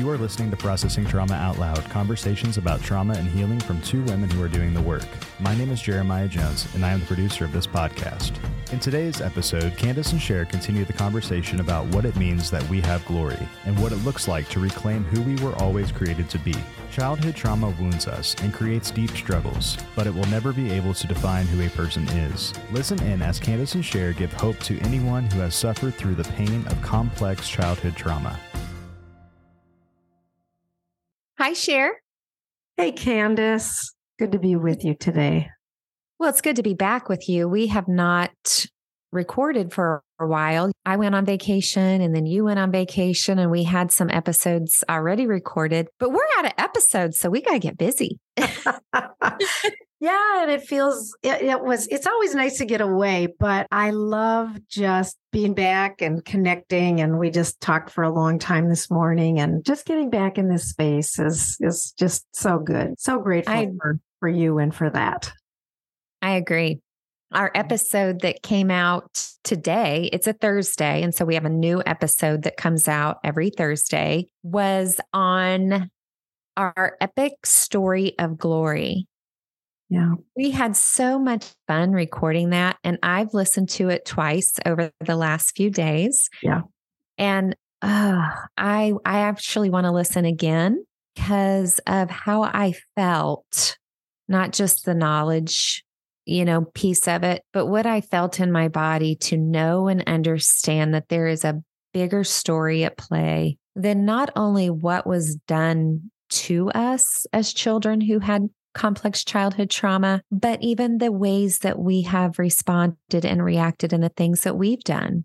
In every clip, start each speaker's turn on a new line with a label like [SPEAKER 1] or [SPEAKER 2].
[SPEAKER 1] You are listening to Processing Trauma Out Loud conversations about trauma and healing from two women who are doing the work. My name is Jeremiah Jones, and I am the producer of this podcast. In today's episode, Kandace and Sher continue the conversation about what it means that we have glory and what it looks like to reclaim who we were always created to be. Childhood trauma wounds us and creates deep struggles, but it will never be able to define who a person is. Listen in as Kandace and Sher give hope to anyone who has suffered through the pain of complex childhood trauma.
[SPEAKER 2] Hi, Sher.
[SPEAKER 3] Hey, Kandace. Good to be with you today.
[SPEAKER 2] Well, it's good to be back with you. We have not recorded for a while. I went on vacation and then you went on vacation and we had some episodes already recorded, but we're out of episodes, so we got to get busy.
[SPEAKER 3] yeah, and it feels it, it, was it's always nice to get away, but I love just being back and connecting and we just talked for a long time this morning and just getting back in this space is is just so good. So grateful I, for, for you and for that.
[SPEAKER 2] I agree our episode that came out today, it's a Thursday. And so we have a new episode that comes out every Thursday, was on our epic story of glory.
[SPEAKER 3] Yeah.
[SPEAKER 2] We had so much fun recording that. And I've listened to it twice over the last few days.
[SPEAKER 3] Yeah.
[SPEAKER 2] And uh, I I actually want to listen again because of how I felt, not just the knowledge you know, piece of it, but what I felt in my body to know and understand that there is a bigger story at play than not only what was done to us as children who had complex childhood trauma, but even the ways that we have responded and reacted and the things that we've done.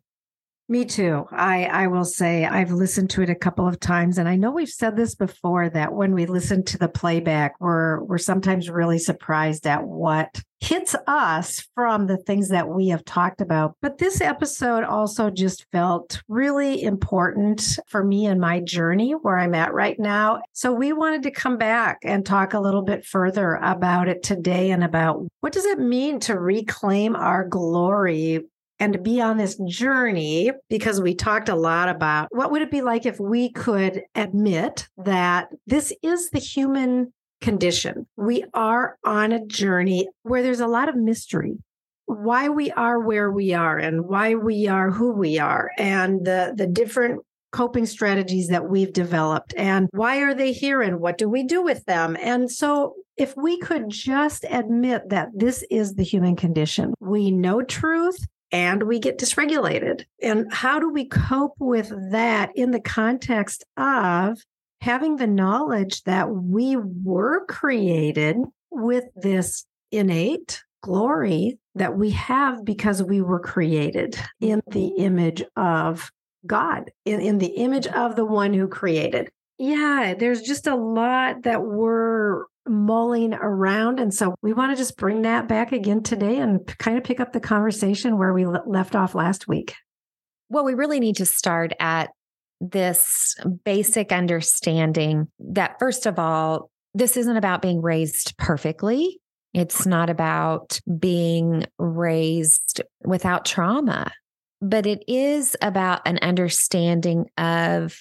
[SPEAKER 3] Me too. I, I will say I've listened to it a couple of times, and I know we've said this before that when we listen to the playback, we're we're sometimes really surprised at what hits us from the things that we have talked about. But this episode also just felt really important for me and my journey where I'm at right now. So we wanted to come back and talk a little bit further about it today and about what does it mean to reclaim our glory and to be on this journey because we talked a lot about what would it be like if we could admit that this is the human condition. We are on a journey where there's a lot of mystery. Why we are where we are and why we are who we are and the the different coping strategies that we've developed and why are they here and what do we do with them? And so if we could just admit that this is the human condition, we know truth, and we get dysregulated. And how do we cope with that in the context of having the knowledge that we were created with this innate glory that we have because we were created in the image of God, in, in the image of the one who created? Yeah, there's just a lot that we're mulling around. And so we want to just bring that back again today and kind of pick up the conversation where we left off last week.
[SPEAKER 2] Well, we really need to start at this basic understanding that, first of all, this isn't about being raised perfectly. It's not about being raised without trauma, but it is about an understanding of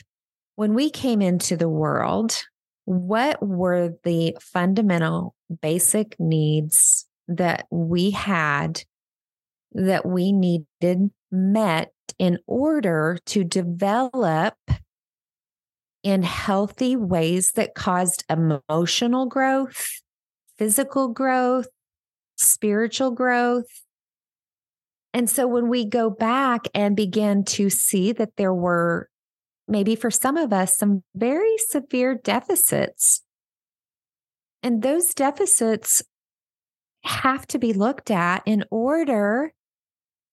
[SPEAKER 2] when we came into the world, what were the fundamental basic needs that we had that we needed met in order to develop in healthy ways that caused emotional growth, physical growth, spiritual growth. And so when we go back and begin to see that there were maybe for some of us, some very severe deficits. And those deficits have to be looked at in order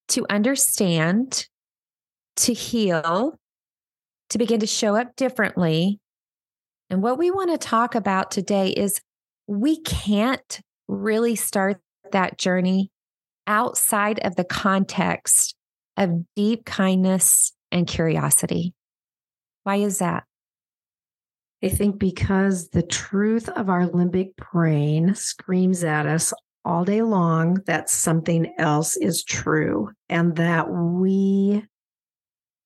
[SPEAKER 2] to understand, to heal, to begin to show up differently. And what we want to talk about today is we can't really start that journey outside of the context of deep kindness and curiosity. Why is that?
[SPEAKER 3] I think because the truth of our limbic brain screams at us all day long that something else is true and that we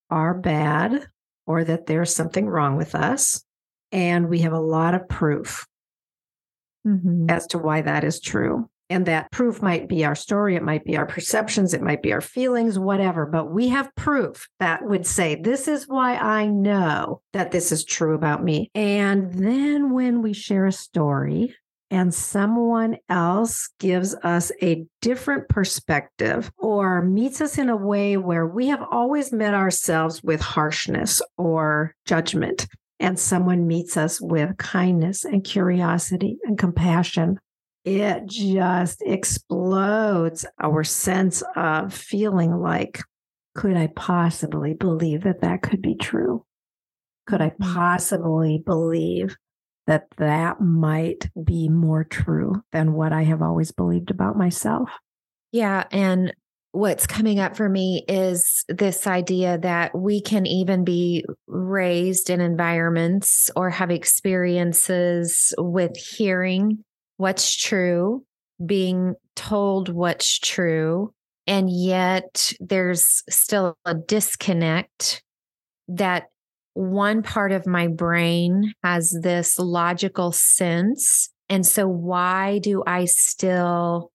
[SPEAKER 3] are bad or that there's something wrong with us And we have a lot of proof
[SPEAKER 2] Mhm.
[SPEAKER 3] as to why that is true. And that proof might be our story, it might be our perceptions, it might be our feelings, whatever. But we have proof that would say, This is why I know that this is true about me. And then when we share a story, and someone else gives us a different perspective or meets us in a way where we have always met ourselves with harshness or judgment, and someone meets us with kindness and curiosity and compassion, it just explodes our sense of feeling like, could I possibly believe that that could be true? Could I
[SPEAKER 2] Mhm.
[SPEAKER 3] possibly believe that that might be more true than what I have always believed about myself?
[SPEAKER 2] Yeah. And what's coming up for me is this idea that we can even be raised in environments or have experiences with hearing what's true, being told what's true, and yet there's still a disconnect that one part of my brain has this logical sense. And so, why do I still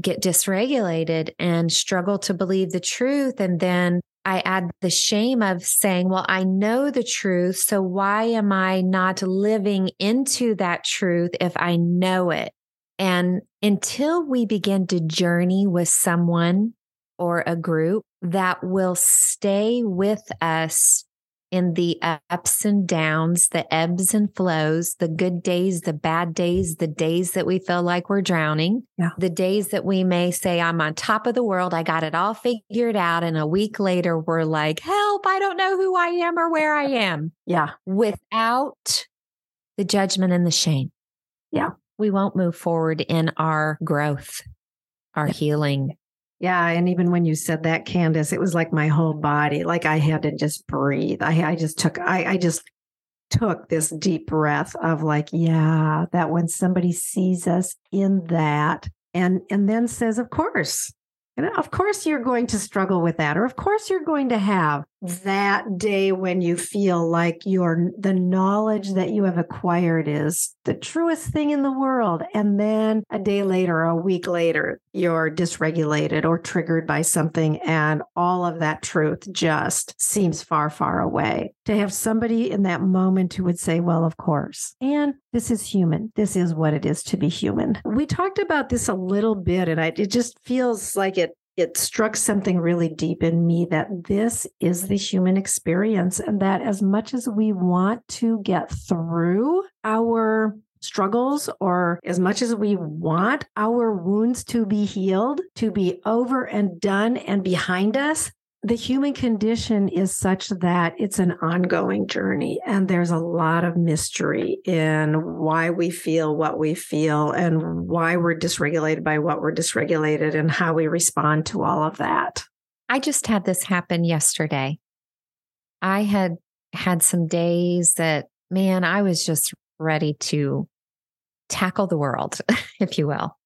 [SPEAKER 2] get dysregulated and struggle to believe the truth? And then I add the shame of saying, well, I know the truth. So, why am I not living into that truth if I know it? And until we begin to journey with someone or a group that will stay with us in the ups and downs, the ebbs and flows, the good days, the bad days, the days that we feel like we're drowning,
[SPEAKER 3] Yeah.
[SPEAKER 2] the days that we may say, I'm on top of the world, I got it all figured out. And a week later, we're like, help, I don't know who I am or where I am
[SPEAKER 3] Yeah.
[SPEAKER 2] without the judgment and the shame.
[SPEAKER 3] Yeah.
[SPEAKER 2] We won't move forward in our growth, our healing.
[SPEAKER 3] Yeah. And even when you said that, Kandace, it was like my whole body, like I had to just breathe. I, I just took, I, I just took this deep breath of like, yeah, that when somebody sees us in that and, and then says, of course, and of course you're going to struggle with that, or of course you're going to have that day when you feel like your the knowledge that you have acquired is the truest thing in the world. And then a day later a week later you're dysregulated or triggered by something and all of that truth just seems far far away. To have somebody in that moment who would say well of course. And this is human. This is what it is to be human. We talked about this a little bit and I, it just feels like it it struck something really deep in me that this is the human experience and that as much as we want to get through our struggles or as much as we want our wounds to be healed, to be over and done and behind us, the human condition is such that it's an ongoing journey and there's a lot of mystery in why we feel what we feel and why we're dysregulated by what we're dysregulated and how we respond to all of that.
[SPEAKER 2] I just had this happen yesterday. I had had some days that, man, I was just ready to tackle the world, if you will.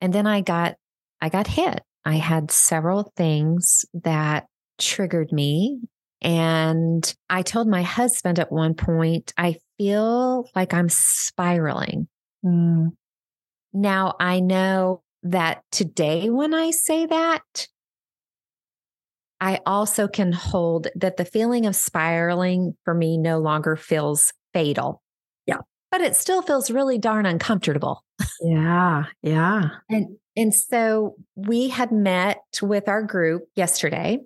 [SPEAKER 2] And then I got, I got hit. I had several things that triggered me. And I told my husband at one point, I feel like I'm spiraling.
[SPEAKER 3] Mm,
[SPEAKER 2] Now I know that today, when I say that, I also can hold that the feeling of spiraling for me no longer feels fatal.
[SPEAKER 3] Yeah.
[SPEAKER 2] But it still feels really darn uncomfortable.
[SPEAKER 3] yeah, yeah.
[SPEAKER 2] And and so we had met with our group yesterday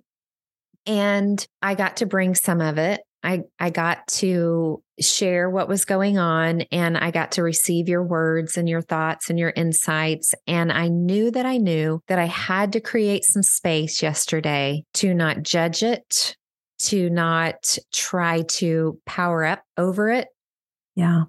[SPEAKER 2] and I got to bring some of it. I I got to share what was going on and I got to receive your words and your thoughts and your insights and I knew that I knew that I had to create some space yesterday to not judge it, to not try to power up over it,
[SPEAKER 3] Yeah.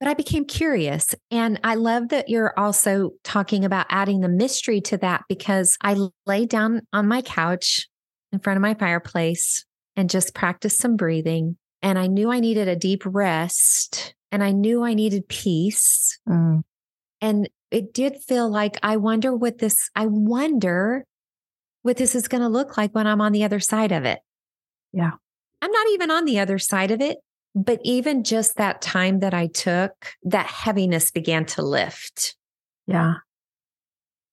[SPEAKER 2] But I became curious. And I love that you're also talking about adding the mystery to that because I lay down on my couch in front of my fireplace and just practiced some breathing. And I knew I needed a deep rest and I knew I needed peace.
[SPEAKER 3] Mm,
[SPEAKER 2] And it did feel like I wonder what this, I wonder what this is going to look like when I'm on the other side of it.
[SPEAKER 3] Yeah.
[SPEAKER 2] I'm not even on the other side of it. But even just that time that I took, that heaviness began to lift.
[SPEAKER 3] Yeah.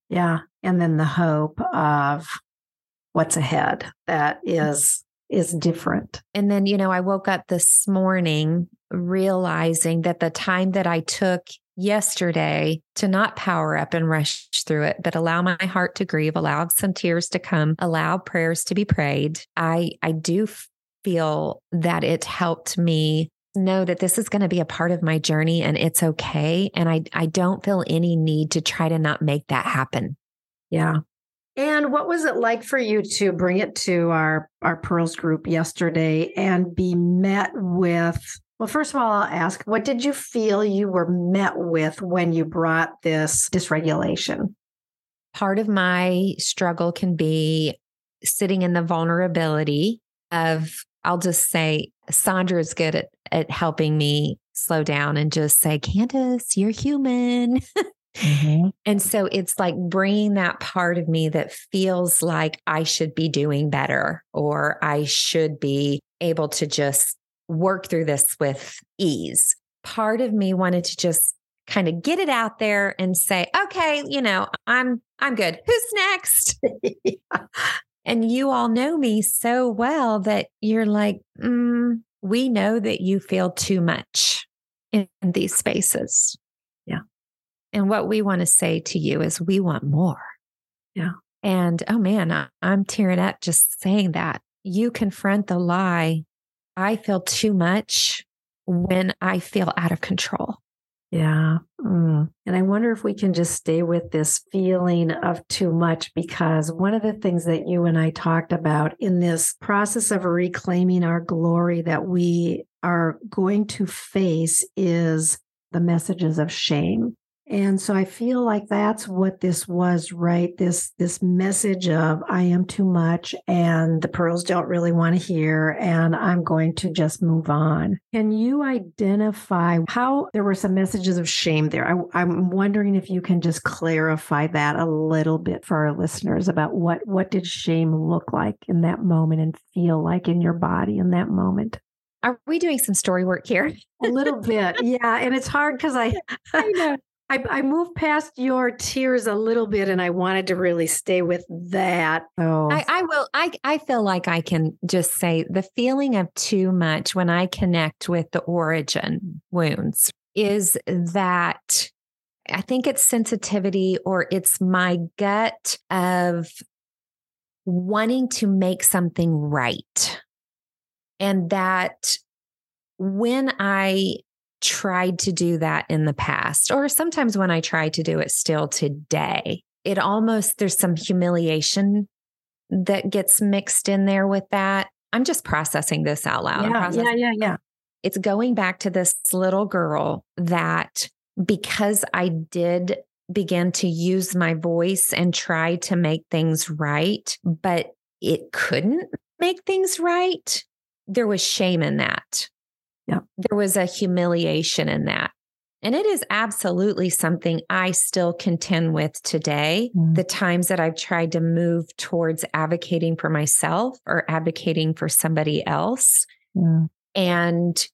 [SPEAKER 3] Yeah. And then the hope of what's ahead that mm. is is different.
[SPEAKER 2] And then, you know, I woke up this morning realizing that the time that I took yesterday to not power up and rush through it, but allow my heart to grieve, allow some tears to come, allow prayers to be prayed. I I do feel that it helped me know that this is going to be a part of my journey and it's okay and I I don't feel any need to try to not make that happen.
[SPEAKER 3] Yeah. And what was it like for you to bring it to our our pearls group yesterday and be met with well, first of all, I'll ask, what did you feel you were met with when you brought this dysregulation?
[SPEAKER 2] Part of my struggle can be sitting in the vulnerability of, I'll just say, Sandra is good at, at helping me slow down and just say, Kandace, you're human. Mm-hmm. And so it's like bringing that part of me that feels like I should be doing better or I should be able to just work through this with ease. Part of me wanted to just kind of get it out there and say, okay, you know, I'm I'm good. Who's next? And you all know me so well that you're like, mm, we know that you feel too much in, in these spaces.
[SPEAKER 3] Yeah.
[SPEAKER 2] And what we want to say to you is we want more.
[SPEAKER 3] Yeah.
[SPEAKER 2] And oh man, I, I'm tearing up just saying that. You confront the lie I feel too much when I feel out of control.
[SPEAKER 3] Yeah. Mm. And I wonder if we can just stay with this feeling of too much because one of the things that you and I talked about in this process of reclaiming our glory that we are going to face is the messages of shame. And so I feel like that's what this was, right? This this message of I am too much and the pearls don't really want to hear and I'm going to just move on. Can you identify how there were some messages of shame there? I, I'm wondering if you can just clarify that a little bit for our listeners about what what did shame look like in that moment and feel like in your body in that moment.
[SPEAKER 2] Are we doing some story work here?
[SPEAKER 3] a little bit. Yeah. And it's hard because I, I know. I, I, moved past your tears a little bit and I wanted to really stay with that.
[SPEAKER 2] Oh. I, I will. I, I feel like I can just say the feeling of too much when I connect with the origin wounds is that I think it's sensitivity or it's my gut of wanting to make something right. And that when I tried to do that in the past, or sometimes when I try to do it still today, it almost, there's some humiliation that gets mixed in there with that. I'm just processing this out loud.
[SPEAKER 3] Yeah, yeah, yeah, yeah.
[SPEAKER 2] It's going back to this little girl that because I did begin to use my voice and try to make things right, but it couldn't make things right, there was shame in that.
[SPEAKER 3] Yeah.
[SPEAKER 2] There was a humiliation in that. And it is absolutely something I still contend with today. Mm. The times that I've tried to move towards advocating for myself or advocating for somebody else. And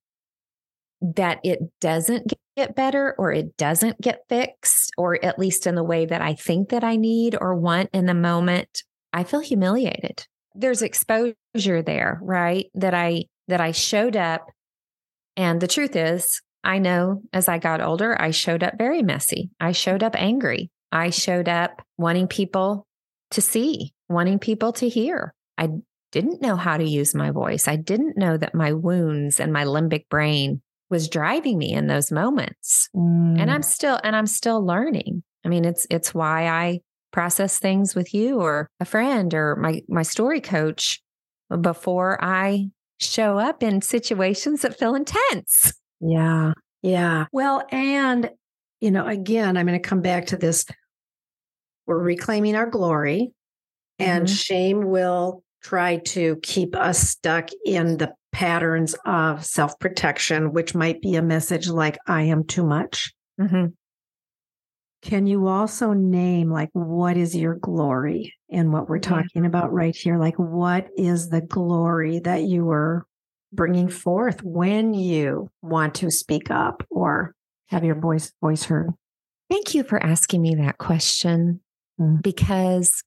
[SPEAKER 2] that it doesn't get better or it doesn't get fixed, or at least in the way that I think that I need or want in the moment, I feel humiliated. There's exposure there, right? That I that I showed up and the truth is, I know as I got older, I showed up very messy. I showed up angry. I showed up wanting people to see, wanting people to hear. I didn't know how to use my voice. I didn't know that my wounds and my limbic brain was driving me in those moments. Mm. And I'm still and I'm still learning. I mean, it's it's why I process things with you or a friend or my my story coach before I show up in situations that feel intense.
[SPEAKER 3] Yeah. Yeah. Well, and, you know, again, I'm going to come back to this. We're reclaiming our glory, and mm-hmm. shame will try to keep us stuck in the patterns of self protection, which might be a message like, I am too much.
[SPEAKER 2] Mm-hmm.
[SPEAKER 3] Can you also name like what is your glory in what we're talking about right here? Like what is the glory that you were bringing forth when you want to speak up or have your voice voice heard?
[SPEAKER 2] Thank you for asking me that question
[SPEAKER 3] Mm.
[SPEAKER 2] because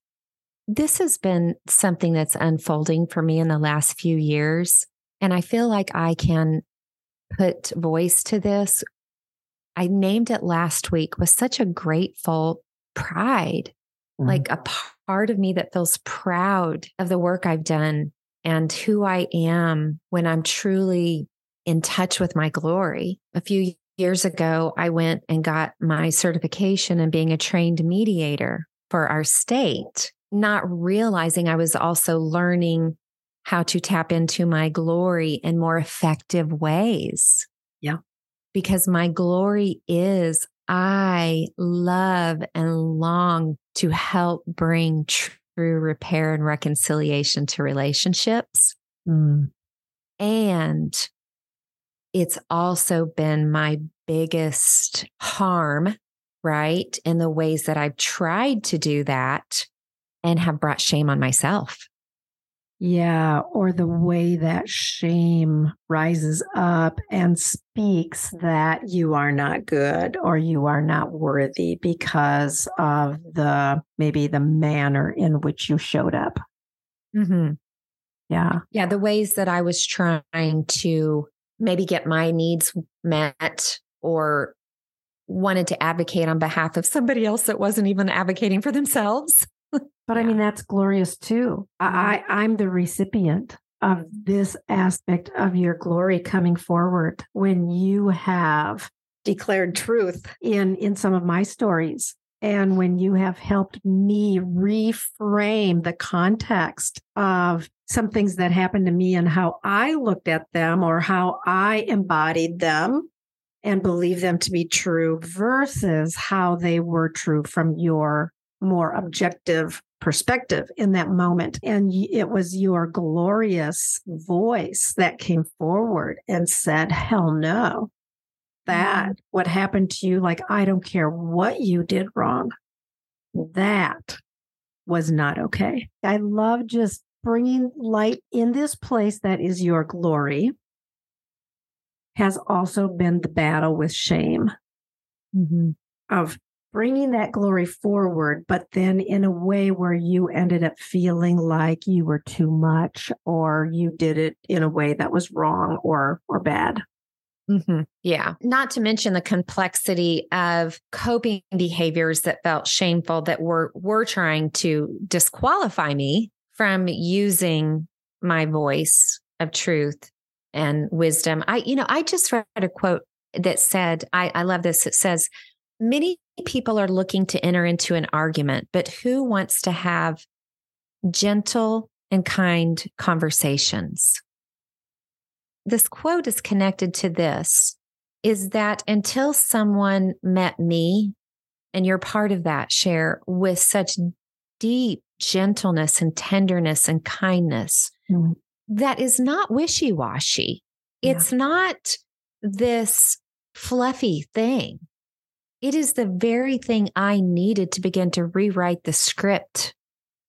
[SPEAKER 2] this has been something that's unfolding for me in the last few years. And I feel like I can put voice to this. I named it last week with such a grateful pride,
[SPEAKER 3] Mm.
[SPEAKER 2] like a part of me that feels proud of the work I've done and who I am when I'm truly in touch with my glory. A few years ago, I went and got my certification in being a trained mediator for our state, not realizing I was also learning how to tap into my glory in more effective ways.
[SPEAKER 3] Yeah.
[SPEAKER 2] Because my glory is I love and long to help bring true repair and reconciliation to relationships.
[SPEAKER 3] Mm.
[SPEAKER 2] And it's also been my biggest harm, right? In the ways that I've tried to do that and have brought shame on myself.
[SPEAKER 3] Yeah, or the way that shame rises up and speaks that you are not good or you are not worthy because of the maybe the manner in which you showed up.
[SPEAKER 2] Mm-hmm.
[SPEAKER 3] Yeah.
[SPEAKER 2] Yeah. The ways that I was trying to maybe get my needs met or wanted to advocate on behalf of somebody else that wasn't even advocating for themselves.
[SPEAKER 3] But I mean, that's glorious too. Mm-hmm. I, I- I'm the recipient of this aspect of your glory coming forward when you have declared truth. in in some of my stories and when you have helped me reframe the context of some things that happened to me and how I looked at them or how I embodied them and believed them to be true versus how they were true from your more objective perspective in that moment. And it was your glorious voice that came forward and said, Hell no. That what happened to you, like, I don't care what you did wrong. That was not okay. I love just bringing light in this place that is your glory, has also been the battle with shame
[SPEAKER 2] Mm-hmm.
[SPEAKER 3] of bringing that glory forward, but then in a way where you ended up feeling like you were too much or you did it in a way that was wrong or or bad.
[SPEAKER 2] Mm-hmm. Yeah. Not to mention the complexity of coping behaviors that felt shameful that were were trying to disqualify me from using my voice of truth and wisdom. I, you know, I just read a quote that said, I, I love this. It says, many people are looking to enter into an argument, but who wants to have gentle and kind conversations? this quote is connected to this is that until someone met me, and you're part of that, Sher with such deep gentleness and tenderness and kindness
[SPEAKER 3] Mhm.
[SPEAKER 2] that is not wishy washy.
[SPEAKER 3] Yeah.
[SPEAKER 2] It's not this fluffy thing. It is the very thing I needed to begin to rewrite the script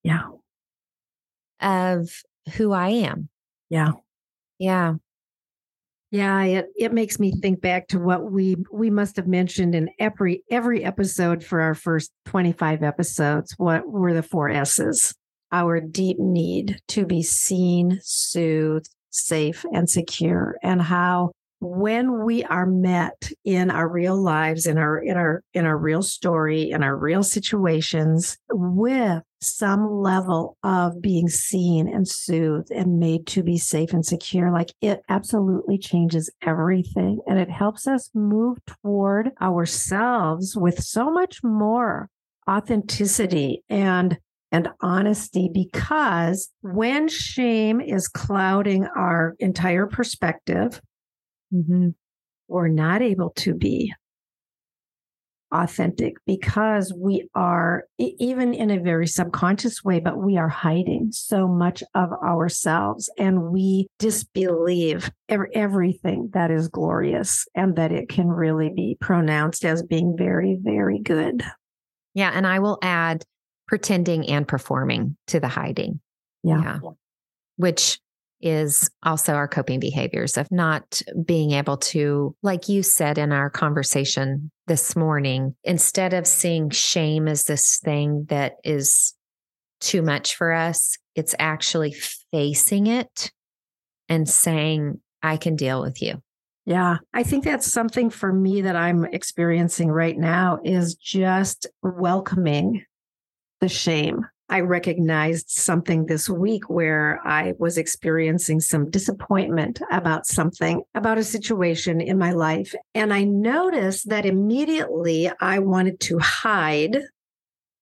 [SPEAKER 3] Yeah.
[SPEAKER 2] of who I am.
[SPEAKER 3] Yeah.
[SPEAKER 2] Yeah.
[SPEAKER 3] Yeah, it, it makes me think back to what we we must have mentioned in every every episode for our first 25 episodes. What were the four S's? Our deep need to be seen, soothed, safe, and secure, and how when we are met in our real lives, in our in our in our real story, in our real situations, with some level of being seen and soothed and made to be safe and secure, like it absolutely changes everything. And it helps us move toward ourselves with so much more authenticity and and honesty because when shame is clouding our entire perspective,
[SPEAKER 2] Mm-hmm.
[SPEAKER 3] we're not able to be authentic because we are even in a very subconscious way but we are hiding so much of ourselves and we disbelieve everything that is glorious and that it can really be pronounced as being very very good
[SPEAKER 2] Yeah. And I will add pretending and performing to the hiding.
[SPEAKER 3] yeah
[SPEAKER 2] which is also our coping behaviors of not being able to, like you said in our conversation this morning, instead of seeing shame as this thing that is too much for us, it's actually facing it and saying, I can deal with you.
[SPEAKER 3] Yeah, I think that's something for me that I'm experiencing right now is just welcoming the shame. I recognized something this week where I was experiencing some disappointment about something, about a situation in my life. And I noticed that immediately I wanted to hide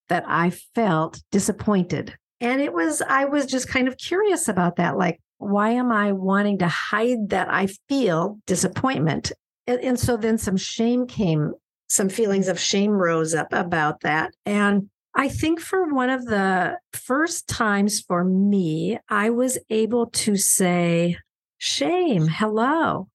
[SPEAKER 3] that I felt disappointed. And it was, I was just kind of curious about that. Like, why am I wanting to hide that I feel disappointment? And, and so then some shame came, some feelings of shame rose up about that. And I think for one of the first times for me, I was able to say, Shame, hello,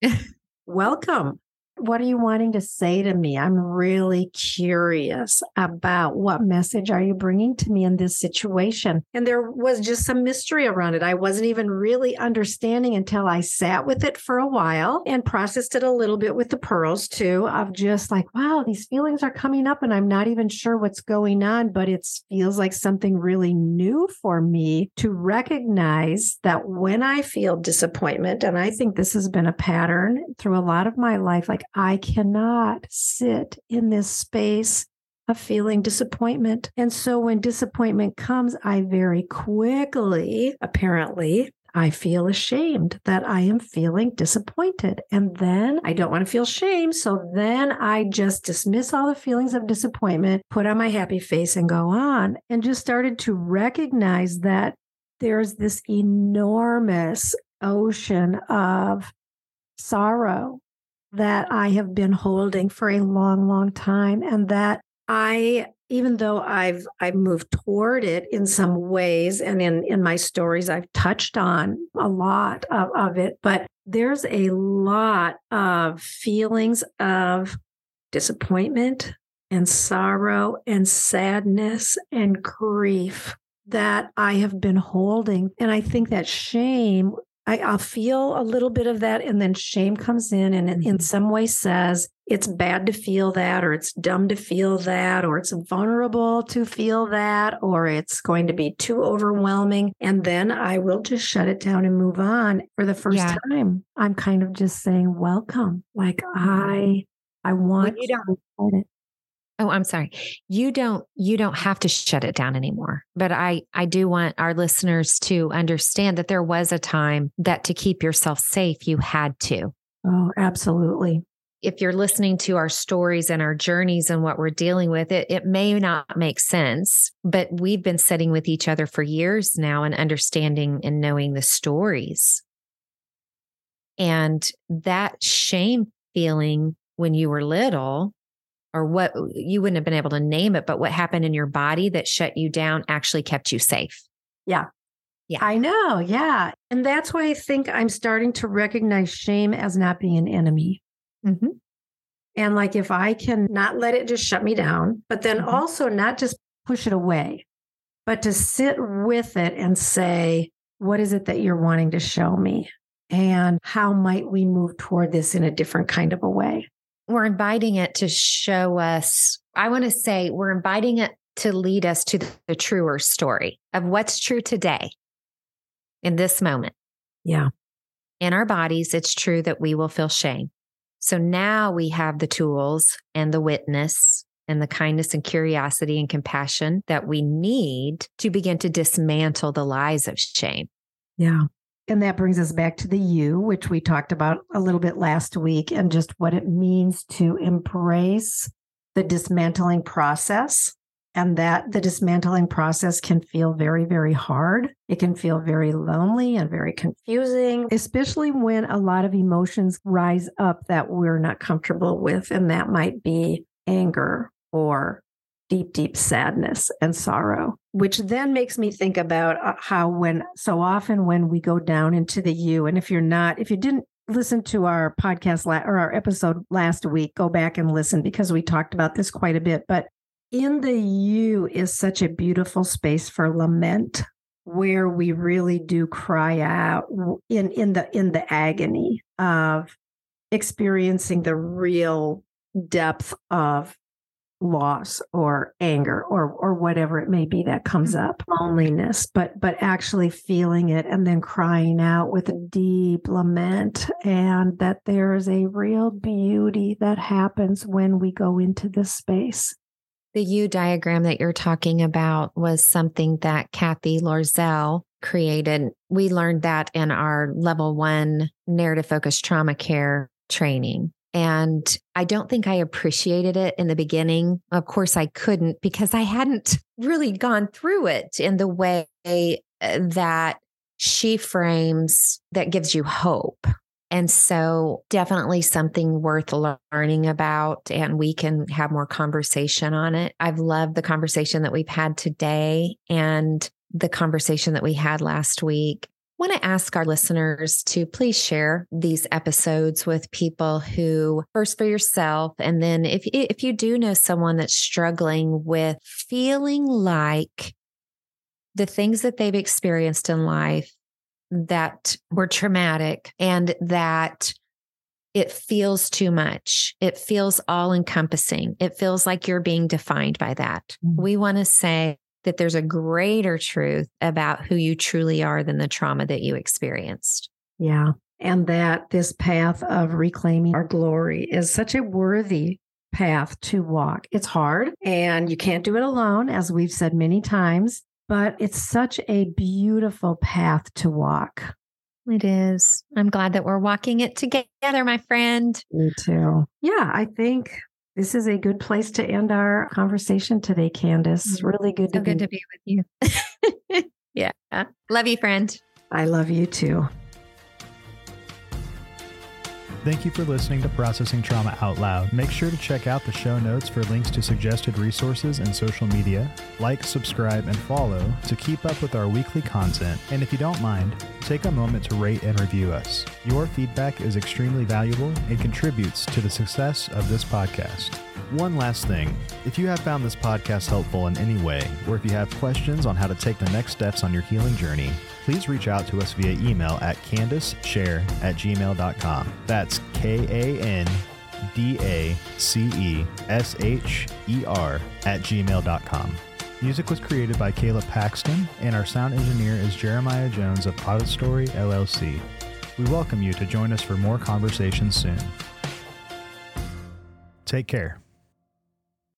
[SPEAKER 3] welcome what are you wanting to say to me? I'm really curious about what message are you bringing to me in this situation? And there was just some mystery around it. I wasn't even really understanding until I sat with it for a while and processed it a little bit with the pearls too, of just like, wow, these feelings are coming up and I'm not even sure what's going on, but it feels like something really new for me to recognize that when I feel disappointment, and I think this has been a pattern through a lot of my life, like I cannot sit in this space of feeling disappointment. And so when disappointment comes, I very quickly, apparently, I feel ashamed that I am feeling disappointed. And then I don't want to feel shame. So then I just dismiss all the feelings of disappointment, put on my happy face, and go on. And just started to recognize that there's this enormous ocean of sorrow that I have been holding for a long, long time. And that I, even though I've I've moved toward it in some ways, and in in my stories, I've touched on a lot of, of it, but there's a lot of feelings of disappointment and sorrow and sadness and grief that I have been holding. And I think that shame I, will feel a little bit of that, and then shame comes in and in mm-hmm. some way says it's bad to feel that, or it's dumb to feel that, or it's vulnerable to feel that, or it's going to be too overwhelming. And then I will just shut it down and move on. For the first yeah. time, I'm kind of just saying, welcome. Like I I want
[SPEAKER 2] you don't, Oh, I'm sorry. You don't you don't have to shut it down anymore. But I I do want our listeners to understand that there was a time that to keep yourself safe you had to.
[SPEAKER 3] Oh, absolutely.
[SPEAKER 2] If you're listening to our stories and our journeys and what we're dealing with, it, it may not make sense, but we've been sitting with each other for years now and understanding and knowing the stories. And that shame feeling when you were little or what you wouldn't have been able to name it, but what happened in your body that shut you down actually kept you safe.
[SPEAKER 3] Yeah. Yeah. I know. Yeah. And that's why I think I'm starting to recognize shame as not being an enemy. Mm-hmm. And like if I can not let it just shut me down, but then mm-hmm. also not just push it away, but to sit with it and say, what is it that you're wanting to show me? And how might we move toward this in a different kind of a way?
[SPEAKER 2] We're inviting it to show us, I want to say, we're inviting it to lead us to the truer story of what's true today in this moment.
[SPEAKER 3] Yeah.
[SPEAKER 2] In our bodies, it's true that we will feel shame. So now we have the tools and the witness and the kindness and curiosity and compassion that we need to begin to dismantle the lies of shame.
[SPEAKER 3] Yeah. And that brings us back to the you, which we talked about a little bit last week, and just what it means to embrace the dismantling process. And that the dismantling process can feel very, very hard. It can feel very lonely and very confusing, especially when a lot of emotions rise up that we're not comfortable with. And that might be anger or deep, deep sadness and sorrow, which then makes me think about uh, how, when so often when we go down into the you, and if you're not, if you didn't listen to our podcast la- or our episode last week, go back and listen because we talked about this quite a bit. But in the you is such a beautiful space for lament where we really do cry out in in the in the agony of experiencing the real depth of loss or anger or or whatever it may be that comes mm-hmm. up loneliness but but actually feeling it and then crying out with a deep lament and that there is a real beauty that happens when we go into this space
[SPEAKER 2] the U diagram that you're talking about was something that Cathy Loerzel created. We learned that in our level one narrative focused trauma care training. And I don't think I appreciated it in the beginning. Of course, I couldn't because I hadn't really gone through it in the way uh, that she frames that gives you hope. And so, definitely something worth learning about, and we can have more conversation on it. I've loved the conversation that we've had today and the conversation that we had last week want to ask our listeners to please share these episodes with people who first for yourself and then if if you do know someone that's struggling with feeling like the things that they've experienced in life that were traumatic and that it feels too much. It feels all encompassing. It feels like you're being defined by that. Mm-hmm. We want to say that there's a greater truth about who you truly are than the trauma that you experienced.
[SPEAKER 3] Yeah. And that this path of reclaiming our glory is such a worthy path to walk. It's hard and you can't do it alone, as we've said many times, but it's such a beautiful path to walk.
[SPEAKER 2] It is. I'm glad that we're walking it together, my friend.
[SPEAKER 3] Me too. Yeah, I think this is a good place to end our conversation today, Kandace. Mm-hmm. Really good
[SPEAKER 2] so
[SPEAKER 3] to
[SPEAKER 2] good be. to be with you. yeah. Love you, friend.
[SPEAKER 3] I love you too.
[SPEAKER 1] Thank you for listening to Processing Trauma Out Loud. Make sure to check out the show notes for links to suggested resources and social media. Like, subscribe, and follow to keep up with our weekly content. And if you don't mind, take a moment to rate and review us. Your feedback is extremely valuable and contributes to the success of this podcast. One last thing if you have found this podcast helpful in any way, or if you have questions on how to take the next steps on your healing journey, please reach out to us via email at kandacesher at gmail.com. That's K A N D A C E S H E R at gmail.com. Music was created by Caleb Paxton, and our sound engineer is Jeremiah Jones of Audistory LLC. We welcome you to join us for more conversations soon. Take care.